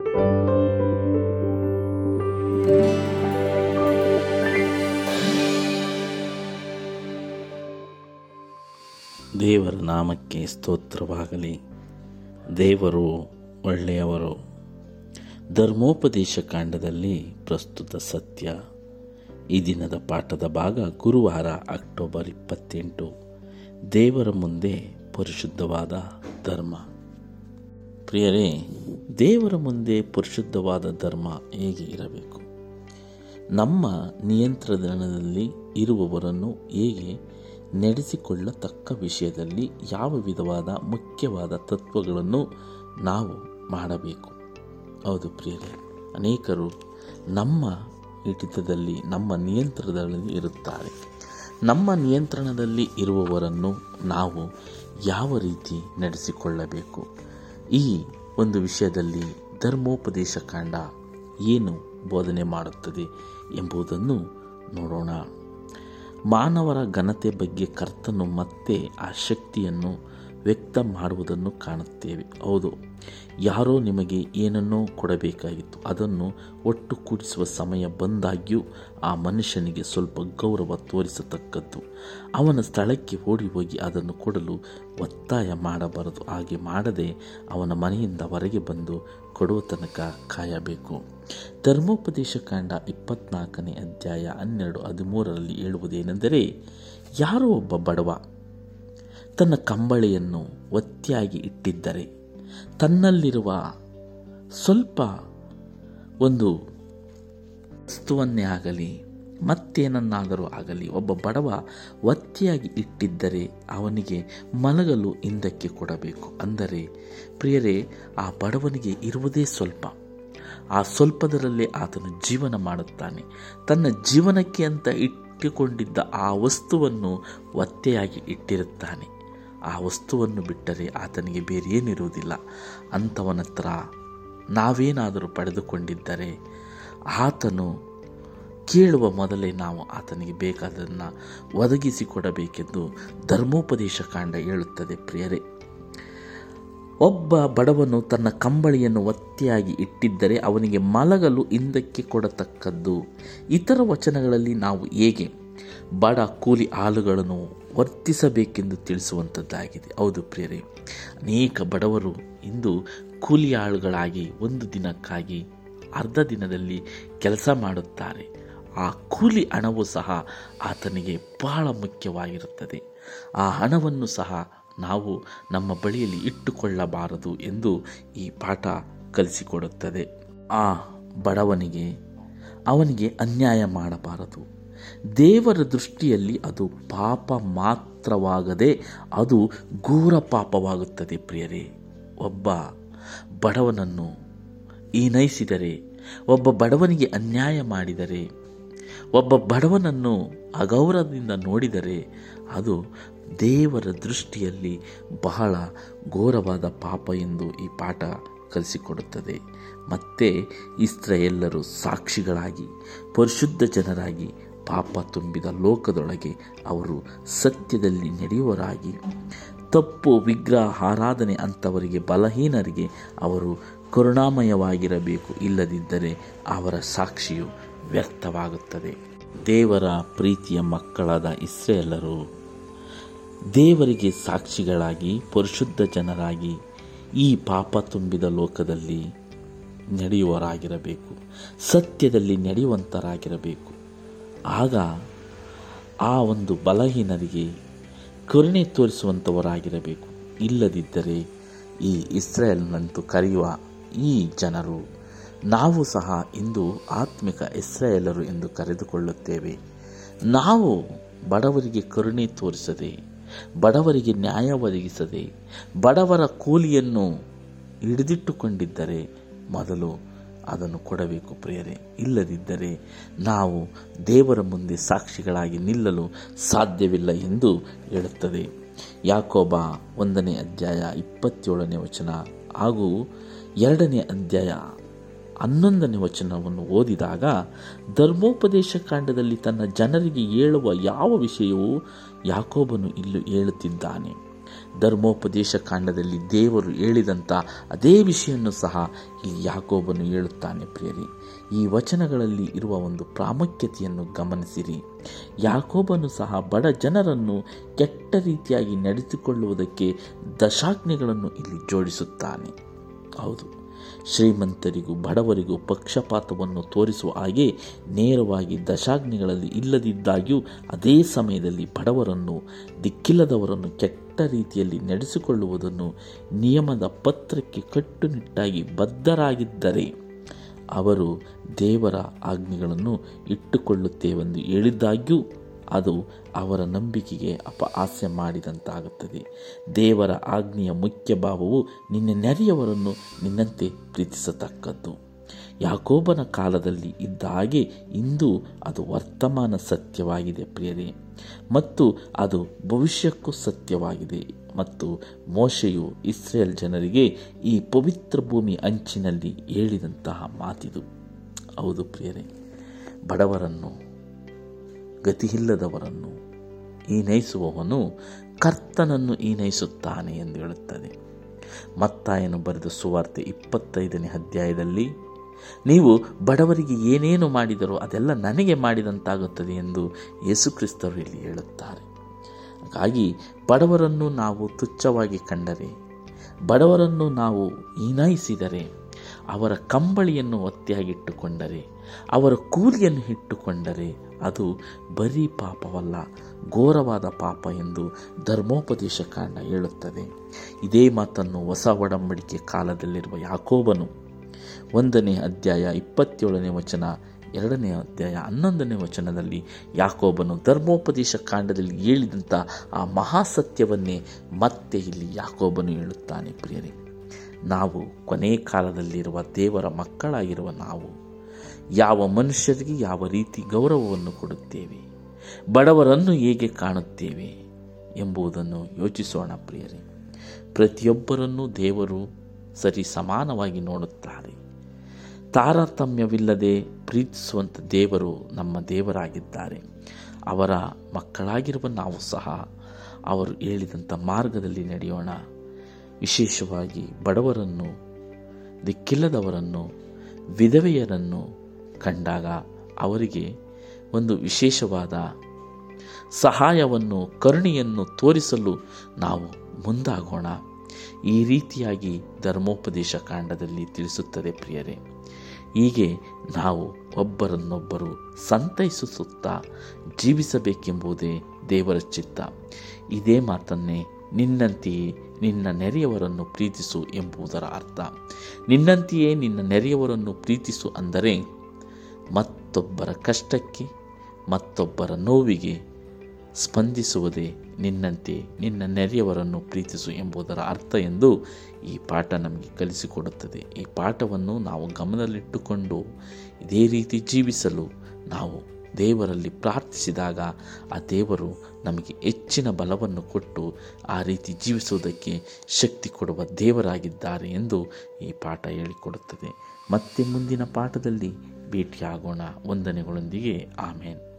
ದೇವರ ನಾಮಕ್ಕೆ ಸ್ತೋತ್ರವಾಗಲಿ. ದೇವರು ಒಳ್ಳೆಯವರು. ಧರ್ಮೋಪದೇಶ ಕಾಂಡದಲ್ಲಿ ಪ್ರಸ್ತುತ ಸತ್ಯ. ಈ ದಿನದ ಪಾಠದ ಭಾಗ ಗುರುವಾರ ಅಕ್ಟೋಬರ್ ಇಪ್ಪತ್ತೆಂಟು. ದೇವರ ಮುಂದೆ ಪರಿಶುದ್ಧವಾದ ಧರ್ಮ. ಪ್ರಿಯರೇ, ದೇವರ ಮುಂದೆ ಪರಿಶುದ್ಧವಾದ ಧರ್ಮ ಹೇಗೆ ಇರಬೇಕು? ನಮ್ಮ ನಿಯಂತ್ರಣದಲ್ಲಿ ಇರುವವರನ್ನು ಹೇಗೆ ನಡೆಸಿಕೊಳ್ಳತಕ್ಕ ವಿಷಯದಲ್ಲಿ ಯಾವ ವಿಧವಾದ ಮುಖ್ಯವಾದ ತತ್ವಗಳನ್ನು ನಾವು ಮಾಡಬೇಕು? ಹೌದು ಪ್ರಿಯರೇ, ಅನೇಕರು ನಮ್ಮ ಹಿಡಿತದಲ್ಲಿ, ನಮ್ಮ ನಿಯಂತ್ರಣದಲ್ಲಿ ಇರುತ್ತಾರೆ. ನಮ್ಮ ನಿಯಂತ್ರಣದಲ್ಲಿ ಇರುವವರನ್ನು ನಾವು ಯಾವ ರೀತಿ ನಡೆಸಿಕೊಳ್ಳಬೇಕು? ಈ ಒಂದು ವಿಷಯದಲ್ಲಿ ಧರ್ಮೋಪದೇಶ ಕಾಂಡ ಏನು ಬೋಧನೆ ಮಾಡುತ್ತದೆ ಎಂಬುದನ್ನು ನೋಡೋಣ. ಮಾನವರ ಘನತೆ ಬಗ್ಗೆ ಕರ್ತನು ಮತ್ತೆ ಆ ಶಕ್ತಿಯನ್ನು ವ್ಯಕ್ತ ಮಾಡುವುದನ್ನು ಕಾಣುತ್ತೇವೆ. ಹೌದು, ಯಾರೋ ನಿಮಗೆ ಏನನ್ನೋ ಕೊಡಬೇಕಾಗಿತ್ತು, ಅದನ್ನು ಒಟ್ಟು ಕೂಡಿಸುವ ಸಮಯ ಬಂದಾಗ್ಯೂ ಆ ಮನುಷ್ಯನಿಗೆ ಸ್ವಲ್ಪ ಗೌರವ ತೋರಿಸತಕ್ಕದ್ದು. ಅವನ ಸ್ಥಳಕ್ಕೆ ಓಡಿ ಹೋಗಿ ಅದನ್ನು ಕೊಡಲು ಒತ್ತಾಯ ಮಾಡಬಾರದು, ಹಾಗೆ ಮಾಡದೆ ಅವನ ಮನೆಯಿಂದ ಹೊರಗೆ ಬಂದು ಕೊಡುವ ತನಕ ಕಾಯಬೇಕು. ಧರ್ಮೋಪದೇಶ ಕಾಂಡ ಇಪ್ಪತ್ನಾಲ್ಕನೇ ಅಧ್ಯಾಯ ಹನ್ನೆರಡು ಹದಿಮೂರರಲ್ಲಿ ಹೇಳುವುದೇನೆಂದರೆ, ಯಾರೋ ಒಬ್ಬ ಬಡವ ತನ್ನ ಕಂಬಳಿಯನ್ನು ಒತ್ತಿಯಾಗಿ ಇಟ್ಟಿದ್ದರೆ ತನ್ನಲ್ಲಿರುವ ಸ್ವಲ್ಪ ಒಂದು ವಸ್ತುವನ್ನೇ ಆಗಲಿ, ಮತ್ತೇನನ್ನಾದರೂ ಆಗಲಿ, ಒಬ್ಬ ಬಡವ ಒತ್ತಿಯಾಗಿ ಇಟ್ಟಿದ್ದರೆ ಅವನಿಗೆ ಮಲಗಲು ಹಿಂದಕ್ಕೆ ಕೊಡಬೇಕು. ಅಂದರೆ, ಪ್ರಿಯರೇ, ಆ ಬಡವನಿಗೆ ಇರುವುದೇ ಸ್ವಲ್ಪ. ಆ ಸ್ವಲ್ಪದರಲ್ಲೇ ಆತನು ಜೀವನ ಮಾಡುತ್ತಾನೆ. ತನ್ನ ಜೀವನಕ್ಕೆ ಅಂತ ಇಟ್ಟುಕೊಂಡಿದ್ದ ಆ ವಸ್ತುವನ್ನು ಒತ್ತೆಯಾಗಿ ಇಟ್ಟಿರುತ್ತಾನೆ. ಆ ವಸ್ತುವನ್ನು ಬಿಟ್ಟರೆ ಆತನಿಗೆ ಬೇರೆ ಏನಿರುವುದಿಲ್ಲ ಅಂಥವನ ಹತ್ರ ನಾವೇನಾದರೂ ಪಡೆದುಕೊಂಡಿದ್ದರೆ ಆತನು ಕೇಳುವ ಮೊದಲೇ ನಾವು ಆತನಿಗೆ ಬೇಕಾದನ್ನು ಒದಗಿಸಿಕೊಡಬೇಕೆಂದು ಧರ್ಮೋಪದೇಶ ಕಾಂಡ ಹೇಳುತ್ತದೆ ಪ್ರಿಯರೇ. ಒಬ್ಬ ಬಡವನು ತನ್ನ ಕಂಬಳಿಯನ್ನು ಒತ್ತೆಯಾಗಿ ಇಟ್ಟಿದ್ದರೆ ಅವನಿಗೆ ಮಲಗಲು ಹಿಂದಕ್ಕೆ ಕೊಡತಕ್ಕದ್ದು ಇತರ ವಚನಗಳಲ್ಲಿ ನಾವು ಹೇಗೆ? ಬಡ ಕೂಲಿ ಆಳುಗಳನ್ನು ವರ್ತಿಸಬೇಕೆಂದು ತಿಳಿಸುವಂಥದ್ದಾಗಿದೆ. ಹೌದು ಪ್ರಿಯರೇ, ಅನೇಕ ಬಡವರು ಇಂದು ಕೂಲಿ ಆಳುಗಳಾಗಿ ಒಂದು ದಿನಕ್ಕಾಗಿ ಅರ್ಧ ದಿನದಲ್ಲಿ ಕೆಲಸ ಮಾಡುತ್ತಾರೆ. ಆ ಕೂಲಿ ಹಣವು ಸಹ ಆತನಿಗೆ ಬಹಳ ಮುಖ್ಯವಾಗಿರುತ್ತದೆ. ಆ ಹಣವನ್ನು ಸಹ ನಾವು ನಮ್ಮ ಬಳಿಯಲ್ಲಿ ಇಟ್ಟುಕೊಳ್ಳಬಾರದು ಎಂದು ಈ ಪಾಠ ಕಲಿಸಿಕೊಡುತ್ತದೆ. ಆ ಬಡವನಿಗೆ ಅವನಿಗೆ ಅನ್ಯಾಯ ಮಾಡಬಾರದು. ದೇವರ ದೃಷ್ಟಿಯಲ್ಲಿ ಅದು ಪಾಪ ಮಾತ್ರವಾಗದೆ ಅದು ಘೋರ ಪಾಪವಾಗುತ್ತದೆ ಪ್ರಿಯರೇ. ಒಬ್ಬ ಬಡವನನ್ನು ಈನೈಸಿದರೆ, ಒಬ್ಬ ಬಡವನಿಗೆ ಅನ್ಯಾಯ ಮಾಡಿದರೆ, ಒಬ್ಬ ಬಡವನನ್ನು ಅಗೌರವದಿಂದ ನೋಡಿದರೆ, ಅದು ದೇವರ ದೃಷ್ಟಿಯಲ್ಲಿ ಬಹಳ ಘೋರವಾದ ಪಾಪ ಎಂದು ಈ ಪಾಠ ಕಲಿಸಿಕೊಡುತ್ತದೆ. ಮತ್ತೆ ಎಲ್ಲರೂ ಸಾಕ್ಷಿಗಳಾಗಿ, ಪರಿಶುದ್ಧ ಜನರಾಗಿ ಪಾಪ ತುಂಬಿದ ಲೋಕದೊಳಗೆ ಅವರು ಸತ್ಯದಲ್ಲಿ ನಡೆಯುವರಾಗಿ. ತಪ್ಪು ವಿಗ್ರಹ ಆರಾಧನೆ ಅಂಥವರಿಗೆ ಬಲಹೀನರಿಗೆ ಅವರು ಕರುಣಾಮಯವಾಗಿರಬೇಕು. ಇಲ್ಲದಿದ್ದರೆ ಅವರ ಸಾಕ್ಷಿಯು ವ್ಯಕ್ತವಾಗುತ್ತದೆ ದೇವರ ಪ್ರೀತಿಯ ಮಕ್ಕಳಾದ ಇಸ್ರೇಲರು ದೇವರಿಗೆ ಸಾಕ್ಷಿಗಳಾಗಿ, ಪರಿಶುದ್ಧ ಜನರಾಗಿ ಈ ಪಾಪ ತುಂಬಿದ ಲೋಕದಲ್ಲಿ ನಡೆಯುವರಾಗಿರಬೇಕು. ಸತ್ಯದಲ್ಲಿ ನಡೆಯುವಂತರಾಗಿರಬೇಕು. ಆಗ ಆ ಒಂದು ಬಲಹೀನರಿಗೆ ಕರುಣೆ ತೋರಿಸುವಂಥವರಾಗಿರಬೇಕು ಇಲ್ಲದಿದ್ದರೆ ಈ ಇಸ್ರಾಯೇಲ್ನಂತೂ ಕರೆಯುವ ಈ ಜನರು, ನಾವು ಸಹ ಇಂದು ಆತ್ಮಿಕ ಇಸ್ರಾಯೇಲರು ಎಂದು ಕರೆದುಕೊಳ್ಳುತ್ತೇವೆ. ನಾವು ಬಡವರಿಗೆ ಕರುಣೆ ತೋರಿಸದೆ, ಬಡವರಿಗೆ ನ್ಯಾಯ ಒದಗಿಸದೆ, ಬಡವರ ಕೂಲಿಯನ್ನು ಹಿಡಿದಿಟ್ಟುಕೊಂಡಿದ್ದರೆ ಮೊದಲು ಅದನ್ನು ಕೊಡಬೇಕು ಪ್ರಿಯರೇ. ಇಲ್ಲದಿದ್ದರೆ ನಾವು ದೇವರ ಮುಂದೆ ಸಾಕ್ಷಿಗಳಾಗಿ ನಿಲ್ಲಲು ಸಾಧ್ಯವಿಲ್ಲ ಎಂದು ಹೇಳುತ್ತದೆ. ಯಾಕೋಬ ಒಂದನೇ ಅಧ್ಯಾಯ ಇಪ್ಪತ್ತೇಳನೇ ವಚನ ಹಾಗೂ ಎರಡನೇ ಅಧ್ಯಾಯ ಹನ್ನೊಂದನೇ ವಚನವನ್ನು ಓದಿದಾಗ, ಧರ್ಮೋಪದೇಶ ಕಾಂಡದಲ್ಲಿ ತನ್ನ ಜನರಿಗೆ ಹೇಳುವ ಯಾವ ವಿಷಯವೂ ಯಾಕೋಬನು ಇಲ್ಲಿ ಹೇಳುತ್ತಿದ್ದಾನೆ. ಧರ್ಮೋಪದೇಶ ಕಾಂಡದಲ್ಲಿ ದೇವರು ಹೇಳಿದಂಥ ಅದೇ ವಿಷಯವನ್ನು ಸಹ ಇಲ್ಲಿ ಯಾಕೋಬನು ಹೇಳುತ್ತಾನೆ ಪ್ರಿಯರಿ. ಈ ವಚನಗಳಲ್ಲಿ ಇರುವ ಒಂದು ಪ್ರಾಮುಖ್ಯತೆಯನ್ನು ಗಮನಿಸಿರಿ. ಯಾಕೋಬನು ಸಹ ಬಡ ಜನರನ್ನು ಕೆಟ್ಟ ರೀತಿಯಾಗಿ ನಡೆಸಿಕೊಳ್ಳುವುದಕ್ಕೆ ದಶಾಜ್ಞೆಗಳನ್ನು ಇಲ್ಲಿ ಜೋಡಿಸುತ್ತಾನೆ. ಹೌದು ಶ್ರೀಮಂತರಿಗೂ ಬಡವರಿಗೂ ಪಕ್ಷಪಾತವನ್ನು ತೋರಿಸುವ ಹಾಗೆ ನೇರವಾಗಿ ದಶಾಗ್ನಿಗಳಲ್ಲಿ ಇಲ್ಲದಿದ್ದಾಗ್ಯೂ ಅದೇ ಸಮಯದಲ್ಲಿ ಬಡವರನ್ನು, ದಿಕ್ಕಿಲ್ಲದವರನ್ನು ಕೆಟ್ಟ ರೀತಿಯಲ್ಲಿ ನಡೆಸಿಕೊಳ್ಳುವುದನ್ನು ನಿಯಮದ ಪತ್ರಕ್ಕೆ ಕಟ್ಟುನಿಟ್ಟಾಗಿ ಬದ್ಧರಾಗಿದ್ದರೆ ಅವರು ದೇವರ ಆಜ್ಞೆಗಳನ್ನು ಇಟ್ಟುಕೊಳ್ಳುತ್ತೇವೆಂದು ಹೇಳಿದ್ದಾಗ್ಯೂ ಅದು ಅವರ ನಂಬಿಕೆಗೆ ಅಪಹಾಸ್ಯ ಮಾಡಿದಂತಾಗುತ್ತದೆ. ದೇವರ ಆಜ್ಞೆಯ ಮುಖ್ಯ ಭಾವವು ನಿನ್ನ ನೆರೆಯವರನ್ನು ನಿನ್ನಂತೆ ಪ್ರೀತಿಸತಕ್ಕದ್ದು. ಯಾಕೋಬನ ಕಾಲದಲ್ಲಿ ಇದ್ದ ಹಾಗೆ ಇಂದು ಅದು ವರ್ತಮಾನ ಸತ್ಯವಾಗಿದೆ ಪ್ರಿಯರೇ. ಮತ್ತು ಅದು ಭವಿಷ್ಯಕ್ಕೂ ಸತ್ಯವಾಗಿದೆ. ಮತ್ತು ಮೋಶೆಯು ಇಸ್ರೇಲ್ ಜನರಿಗೆ ಈ ಪವಿತ್ರ ಭೂಮಿ ಅಂಚಿನಲ್ಲಿ ಹೇಳಿದಂತಹ ಮಾತಿದು. ಹೌದು ಪ್ರಿಯರೇ, ಬಡವರನ್ನು ಗತಿಯಿಲ್ಲದವರನ್ನು ಈನೈಸುವವನು ಕರ್ತನನ್ನು ಈನೈಸುತ್ತಾನೆ ಎಂದು ಹೇಳುತ್ತದೆ. ಮತ್ತಾಯನು ಬರೆದ ಸುವಾರ್ತೆ ಇಪ್ಪತ್ತೈದನೇ ಅಧ್ಯಾಯದಲ್ಲಿ, ನೀವು ಬಡವರಿಗೆ ಏನೇನು ಮಾಡಿದರೋ ಅದೆಲ್ಲ ನನಗೆ ಮಾಡಿದಂತಾಗುತ್ತದೆ ಎಂದು ಯೇಸುಕ್ರಿಸ್ತರು ಇಲ್ಲಿ ಹೇಳುತ್ತಾರೆ. ಹಾಗಾಗಿ ಬಡವರನ್ನು ನಾವು ತುಚ್ಛವಾಗಿ ಕಂಡರೆ, ಬಡವರನ್ನು ನಾವು ಹೀನಾಯಿಸಿದರೆ ಅವರ ಕಂಬಳಿಯನ್ನು ಒತ್ತೆಯಾಗಿಟ್ಟುಕೊಂಡರೆ, ಅವರ ಕೂಲಿಯನ್ನು ಇಟ್ಟುಕೊಂಡರೆ ಅದು ಬರೀ ಪಾಪವಲ್ಲ, ಘೋರವಾದ ಪಾಪ ಎಂದು ಧರ್ಮೋಪದೇಶ ಕಾಂಡ ಹೇಳುತ್ತದೆ. ಇದೇ ಮಾತನ್ನು ಹೊಸ ಒಡಂಬಡಿಕೆ ಕಾಲದಲ್ಲಿರುವ ಯಾಕೋಬನು ಒಂದನೇ ಅಧ್ಯಾಯ ಇಪ್ಪತ್ತೇಳನೇ ವಚನ, ಎರಡನೇ ಅಧ್ಯಾಯ ಹನ್ನೊಂದನೇ ವಚನದಲ್ಲಿ ಯಾಕೋಬನು ಧರ್ಮೋಪದೇಶ ಕಾಂಡದಲ್ಲಿ ಹೇಳಿದಂಥ ಆ ಮಹಾಸತ್ಯವನ್ನೇ ಮತ್ತೆ ಇಲ್ಲಿ ಯಾಕೋಬನು ಹೇಳುತ್ತಾನೆ ಪ್ರಿಯರೇ. ನಾವು ಕೊನೆ ಕಾಲದಲ್ಲಿರುವ ದೇವರ ಮಕ್ಕಳಾಗಿರುವ ನಾವು ಯಾವ ಮನುಷ್ಯರಿಗೆ ಯಾವ ರೀತಿ ಗೌರವವನ್ನು ಕೊಡುತ್ತೇವೆ, ಬಡವರನ್ನು ಹೇಗೆ ಕಾಣುತ್ತೇವೆ ಎಂಬುದನ್ನು ಯೋಚಿಸೋಣ ಪ್ರಿಯರೇ. ಪ್ರತಿಯೊಬ್ಬರನ್ನು ದೇವರು ಸರಿ ಸಮಾನವಾಗಿ ನೋಡುತ್ತಾರೆ. ತಾರತಮ್ಯವಿಲ್ಲದೆ ಪ್ರೀತಿಸುವಂಥ ದೇವರು ನಮ್ಮ ದೇವರಾಗಿದ್ದಾರೆ. ಅವರ ಮಕ್ಕಳಾಗಿರುವ ನಾವು ಸಹ ಅವರು ಹೇಳಿದಂಥ ಮಾರ್ಗದಲ್ಲಿ ನಡೆಯೋಣ. ವಿಶೇಷವಾಗಿ ಬಡವರನ್ನು, ದಿಕ್ಕಿಲ್ಲದವರನ್ನು, ವಿಧವೆಯರನ್ನು ಕಂಡಾಗ ಅವರಿಗೆ ಒಂದು ವಿಶೇಷವಾದ ಸಹಾಯವನ್ನು, ಕರುಣೆಯನ್ನು ತೋರಿಸಲು ನಾವು ಮುಂದಾಗೋಣ. ಈ ರೀತಿಯಾಗಿ ಧರ್ಮೋಪದೇಶ ಕಾಂಡದಲ್ಲಿ ತಿಳಿಸುತ್ತದೆ ಪ್ರಿಯರೇ. ಹೀಗೆ ನಾವು ಒಬ್ಬರನ್ನೊಬ್ಬರು ಸಂತೈಸುತ್ತಾ ಜೀವಿಸಬೇಕೆಂಬುದೇ ದೇವರ ಚಿತ್ತ. ಇದೇ ಮಾತನ್ನೇ ನಿನ್ನಂತೆಯೇ ನಿನ್ನ ನೆರೆಯವರನ್ನು ಪ್ರೀತಿಸು ಎಂಬುದರ ಅರ್ಥ. ನಿನ್ನಂತೆಯೇ ನಿನ್ನ ನೆರೆಯವರನ್ನು ಪ್ರೀತಿಸು ಅಂದರೆ ಮತ್ತೊಬ್ಬರ ಕಷ್ಟಕ್ಕೆ, ಮತ್ತೊಬ್ಬರ ನೋವಿಗೆ ಸ್ಪಂದಿಸುವುದೇ ನಿನ್ನಂತೆ ನಿನ್ನ ನೆರೆಯವರನ್ನು ಪ್ರೀತಿಸು ಎಂಬುದರ ಅರ್ಥ ಎಂದು ಈ ಪಾಠ ನಮಗೆ ಕಲಿಸಿಕೊಡುತ್ತದೆ. ಈ ಪಾಠವನ್ನು ನಾವು ಗಮನದಲ್ಲಿಟ್ಟುಕೊಂಡು ಇದೇ ರೀತಿ ಜೀವಿಸಲು ನಾವು ದೇವರಲ್ಲಿ ಪ್ರಾರ್ಥಿಸಿದಾಗ ಆ ದೇವರು ನಮಗೆ ಹೆಚ್ಚಿನ ಬಲವನ್ನು ಕೊಟ್ಟು ಆ ರೀತಿ ಜೀವಿಸುವುದಕ್ಕೆ ಶಕ್ತಿ ಕೊಡುವ ದೇವರಾಗಿದ್ದಾರೆ ಎಂದು ಈ ಪಾಠ ಹೇಳಿಕೊಡುತ್ತದೆ. ಮತ್ತೆ ಮುಂದಿನ ಪಾಠದಲ್ಲಿ ಭೇಟಿಯಾಗೋಣ. ವಂದನೆಗಳೊಂದಿಗೆ. ಆಮೇನ್.